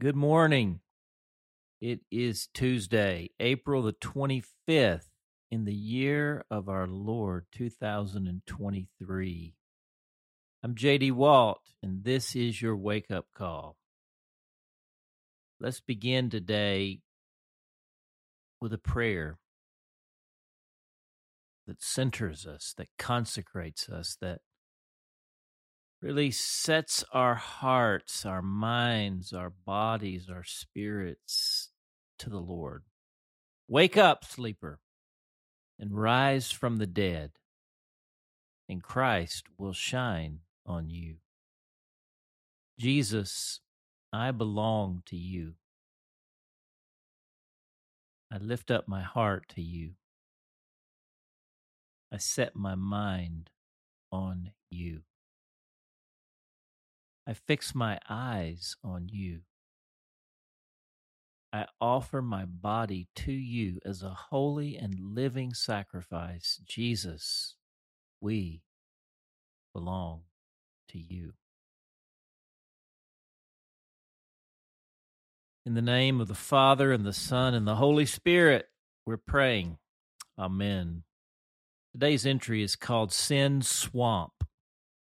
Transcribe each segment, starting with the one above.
Good morning. It is Tuesday, April the 25th in the year of our Lord 2023. I'm JD Walt, and this is your wake up call. Let's begin today with a prayer that centers us, that consecrates us, that really sets our hearts, our minds, our bodies, our spirits to the Lord. Wake up, sleeper, and rise from the dead, and Christ will shine on you. Jesus, I belong to you. I lift up my heart to you. I set my mind on you. I fix my eyes on you. I offer my body to you as a holy and living sacrifice. Jesus, we belong to you. In the name of the Father, and the Son, and the Holy Spirit, we're praying. Amen. Today's entry is called Sin Swamp.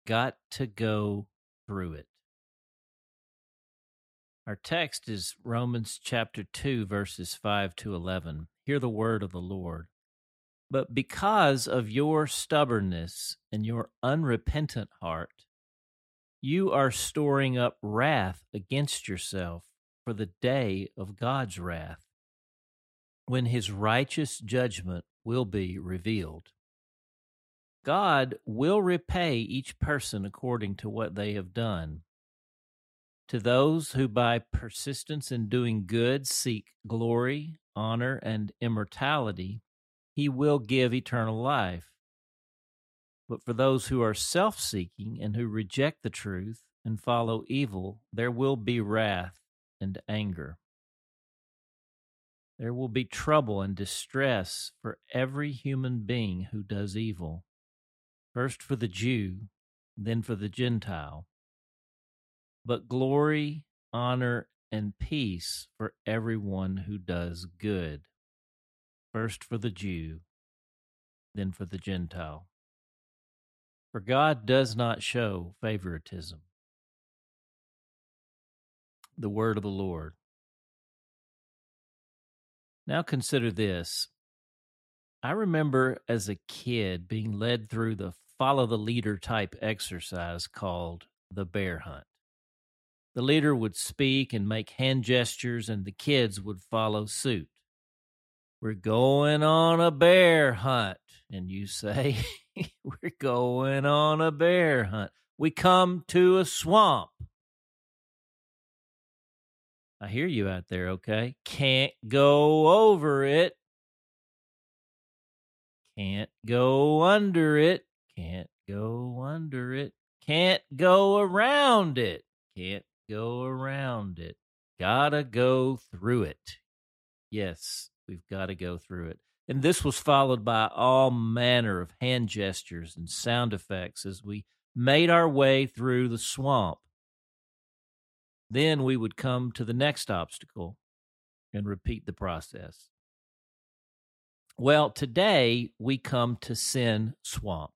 Got to go through it. Our text is Romans chapter 2, verses 5 to 11. Hear the word of the Lord. But because of your stubbornness and your unrepentant heart, you are storing up wrath against yourself for the day of God's wrath, when his righteous judgment will be revealed. God will repay each person according to what they have done. To those who by persistence in doing good seek glory, honor, and immortality, he will give eternal life. But for those who are self seeking and who reject the truth and follow evil, there will be wrath and anger. There will be trouble and distress for every human being who does evil first for the Jew, then for the Gentile. But glory, honor, and peace for everyone who does good, first for the Jew, then for the Gentile. For God does not show favoritism. The word of the Lord. Now consider this I remember as a kid being led through the follow the leader type exercise called the bear hunt. The leader would speak and make hand gestures, and the kids would follow suit. We're going on a bear hunt. And you say, We're going on a bear hunt. We come to a swamp. I hear you out there, okay? Can't go over it. Can't go under it. Can't go under it. Can't go around it. Can't go around it. Gotta go through it. Yes, we've got to go through it. And this was followed by all manner of hand gestures and sound effects as we made our way through the swamp. Then we would come to the next obstacle and repeat the process. Well, today we come to Sin Swamp,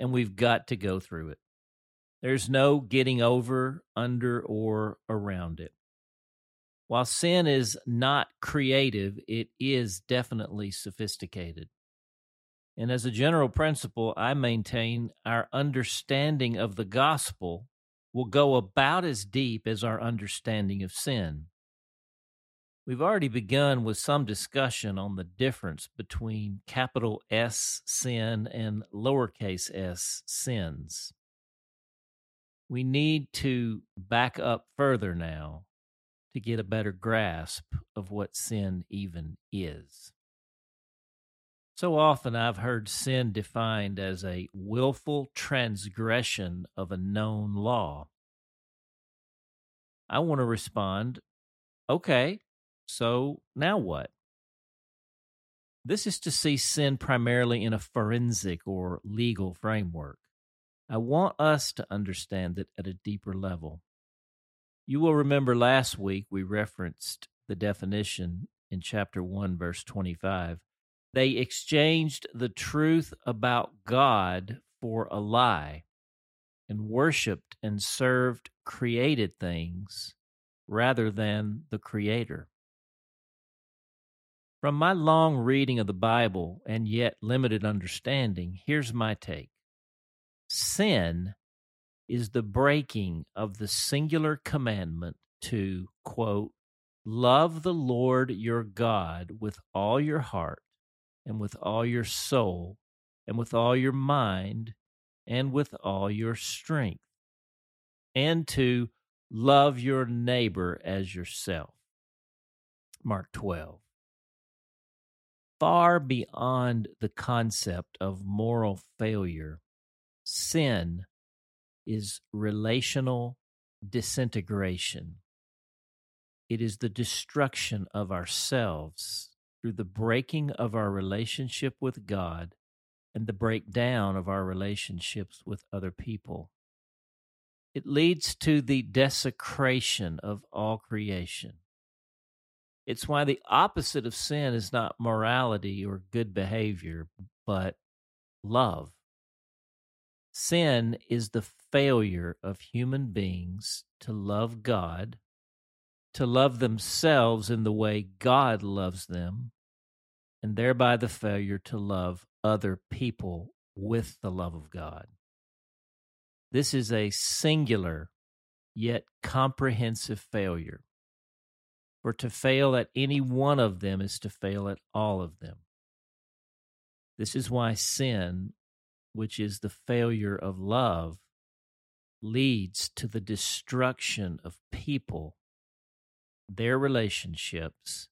and we've got to go through it. There's no getting over, under, or around it. While sin is not creative, it is definitely sophisticated. And as a general principle, I maintain our understanding of the gospel will go about as deep as our understanding of sin. We've already begun with some discussion on the difference between capital S sin and lowercase s sins. We need to back up further now to get a better grasp of what sin even is. So often I've heard sin defined as a willful transgression of a known law. I want to respond okay, so now what? This is to see sin primarily in a forensic or legal framework. I want us to understand it at a deeper level. You will remember last week we referenced the definition in chapter 1, verse 25. They exchanged the truth about God for a lie and worshiped and served created things rather than the Creator. From my long reading of the Bible and yet limited understanding, here's my take sin is the breaking of the singular commandment to, quote, love the Lord your God with all your heart and with all your soul and with all your mind and with all your strength, and to love your neighbor as yourself. Mark 12 far beyond the concept of moral failure. Sin is relational disintegration. It is the destruction of ourselves through the breaking of our relationship with God and the breakdown of our relationships with other people. It leads to the desecration of all creation. It's why the opposite of sin is not morality or good behavior, but love. Sin is the failure of human beings to love God, to love themselves in the way God loves them, and thereby the failure to love other people with the love of God. This is a singular yet comprehensive failure. For to fail at any one of them is to fail at all of them. This is why sin, which is the failure of love, leads to the destruction of people, their relationships,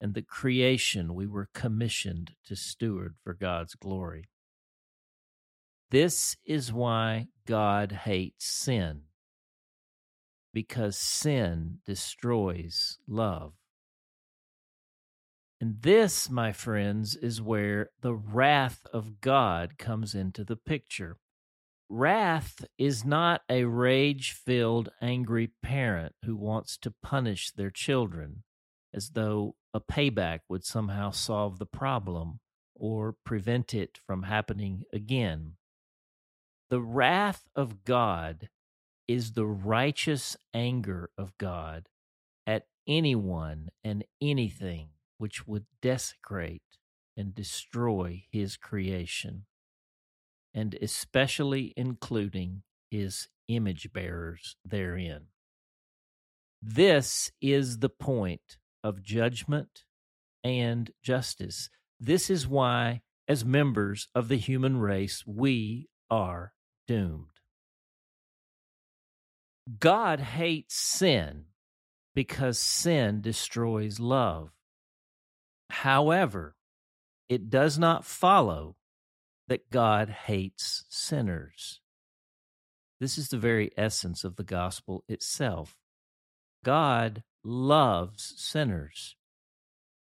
and the creation we were commissioned to steward for God's glory. This is why God hates sin because sin destroys love. And this, my friends, is where the wrath of God comes into the picture. Wrath is not a rage filled, angry parent who wants to punish their children as though a payback would somehow solve the problem or prevent it from happening again. The wrath of God is the righteous anger of God at anyone and anything which would desecrate and destroy his creation, and especially including his image bearers therein. This is the point of judgment and justice. This is why, as members of the human race, we are doomed. God hates sin because sin destroys love. However, it does not follow that God hates sinners. This is the very essence of the gospel itself. God loves sinners,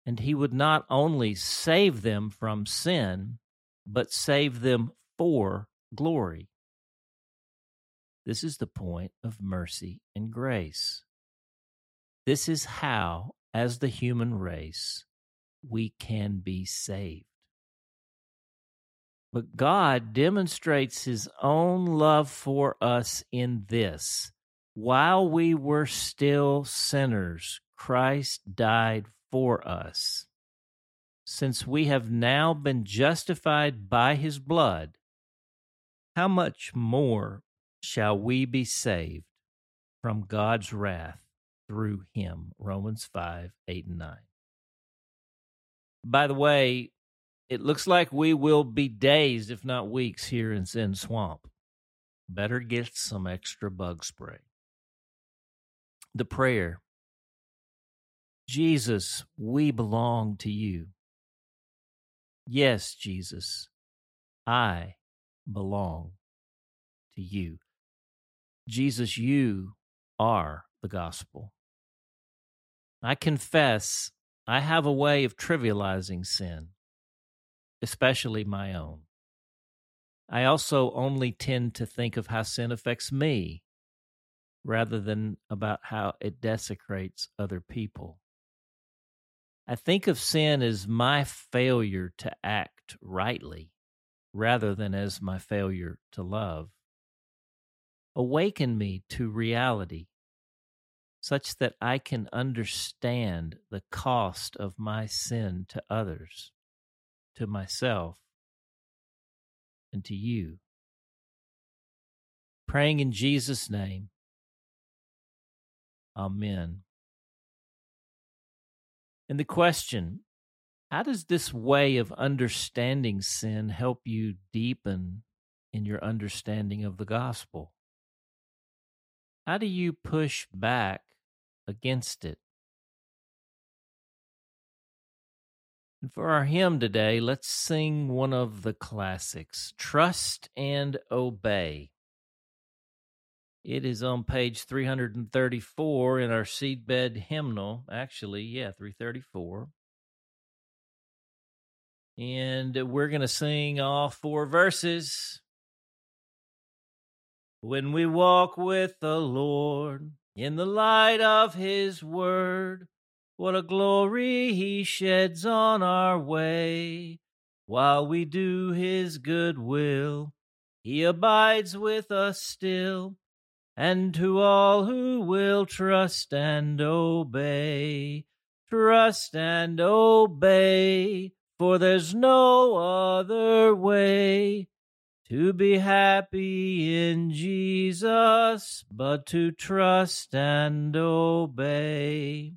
and he would not only save them from sin, but save them for glory. This is the point of mercy and grace. This is how, as the human race, we can be saved. But God demonstrates his own love for us in this. While we were still sinners, Christ died for us. Since we have now been justified by his blood, how much more shall we be saved from God's wrath through him. Romans 5 8 and 9. By the way, it looks like we will be days, if not weeks, here in Sin Swamp. Better get some extra bug spray. The prayer Jesus, we belong to you. Yes, Jesus, I belong to you. Jesus, you are the gospel. I confess I have a way of trivializing sin, especially my own. I also only tend to think of how sin affects me. rather than about how it desecrates other people. I think of sin as my failure to act rightly rather than as my failure to love. Awaken me to reality such that I can understand the cost of my sin to others, to myself, and to you. Praying in Jesus' name. Amen. And the question how does this way of understanding sin help you deepen in your understanding of the gospel? How do you push back against it? And for our hymn today, let's sing one of the classics Trust and Obey. It is on page 334 in our seedbed hymnal. Actually, yeah, 334. And we're going to sing all four verses. When we walk with the Lord in the light of his word, what a glory he sheds on our way. While we do his good will, he abides with us still. And to all who will trust and obey, trust and obey for there's no other way to be happy in Jesus but to trust and obey.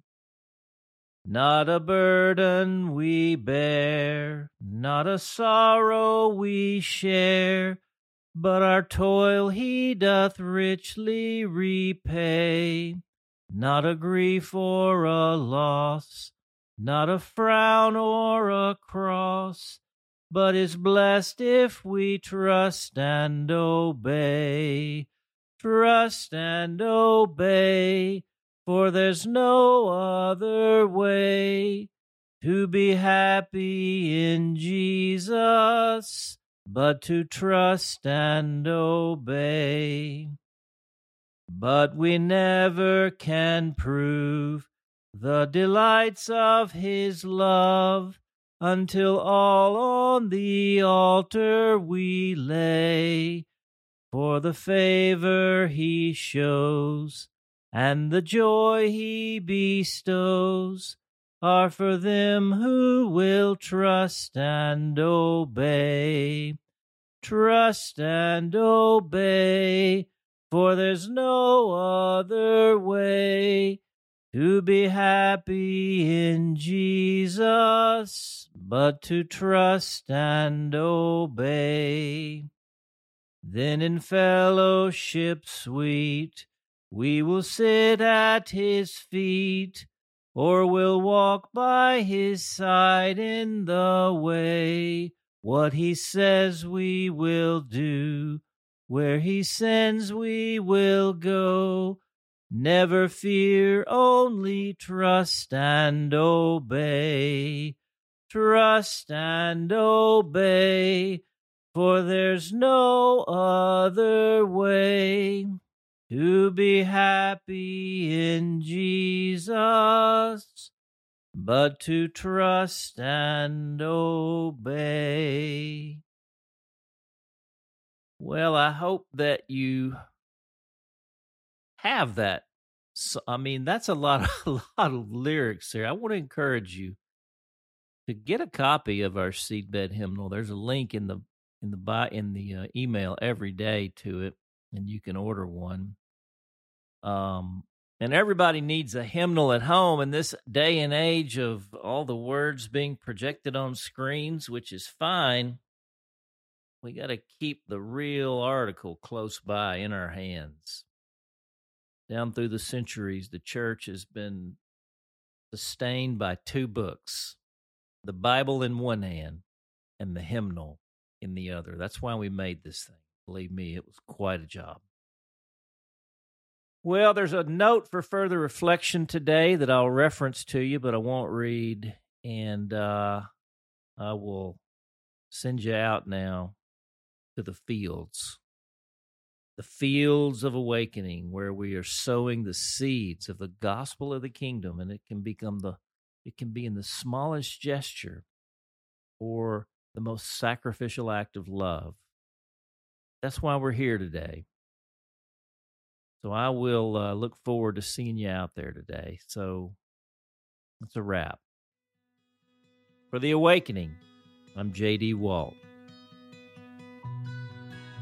Not a burden we bear, not a sorrow we share, but our toil he doth richly repay. Not a grief or a loss, not a frown or a cross, but is blessed if we trust and obey. Trust and obey, for there's no other way to be happy in Jesus but to trust and obey. But we never can prove the delights of his love until all on the altar we lay. For the favor he shows and the joy he bestows are for them who will trust and obey. Trust and obey, for there's no other way to be happy in Jesus, but to trust and obey. Then in fellowship sweet, we will sit at his feet, or will walk by his side in the way. What he says we will do, where he sends we will go Never fear, only trust and obey. Trust and obey, for there's no other way to be happy in Jesus but to trust and obey. Well, I hope that you have that. So, I mean, that's a lot, of, a lot of lyrics there. I want to encourage you to get a copy of our seedbed hymnal. There's a link in the in the buy in the uh, email every day to it, and you can order one. Um, and everybody needs a hymnal at home in this day and age of all the words being projected on screens, which is fine. We got to keep the real article close by in our hands down through the centuries, the church has been sustained by two books the Bible in one hand and the hymnal in the other. That's why we made this thing. Believe me, it was quite a job. Well, there's a note for further reflection today that I'll reference to you, but I won't read. And uh, I will send you out now to the fields the fields of awakening where we are sowing the seeds of the gospel of the kingdom and it can become the it can be in the smallest gesture or the most sacrificial act of love. That's why we're here today. So i will uh, look forward to seeing you out there today. So that's a wrap. For the awakening i'm jd walt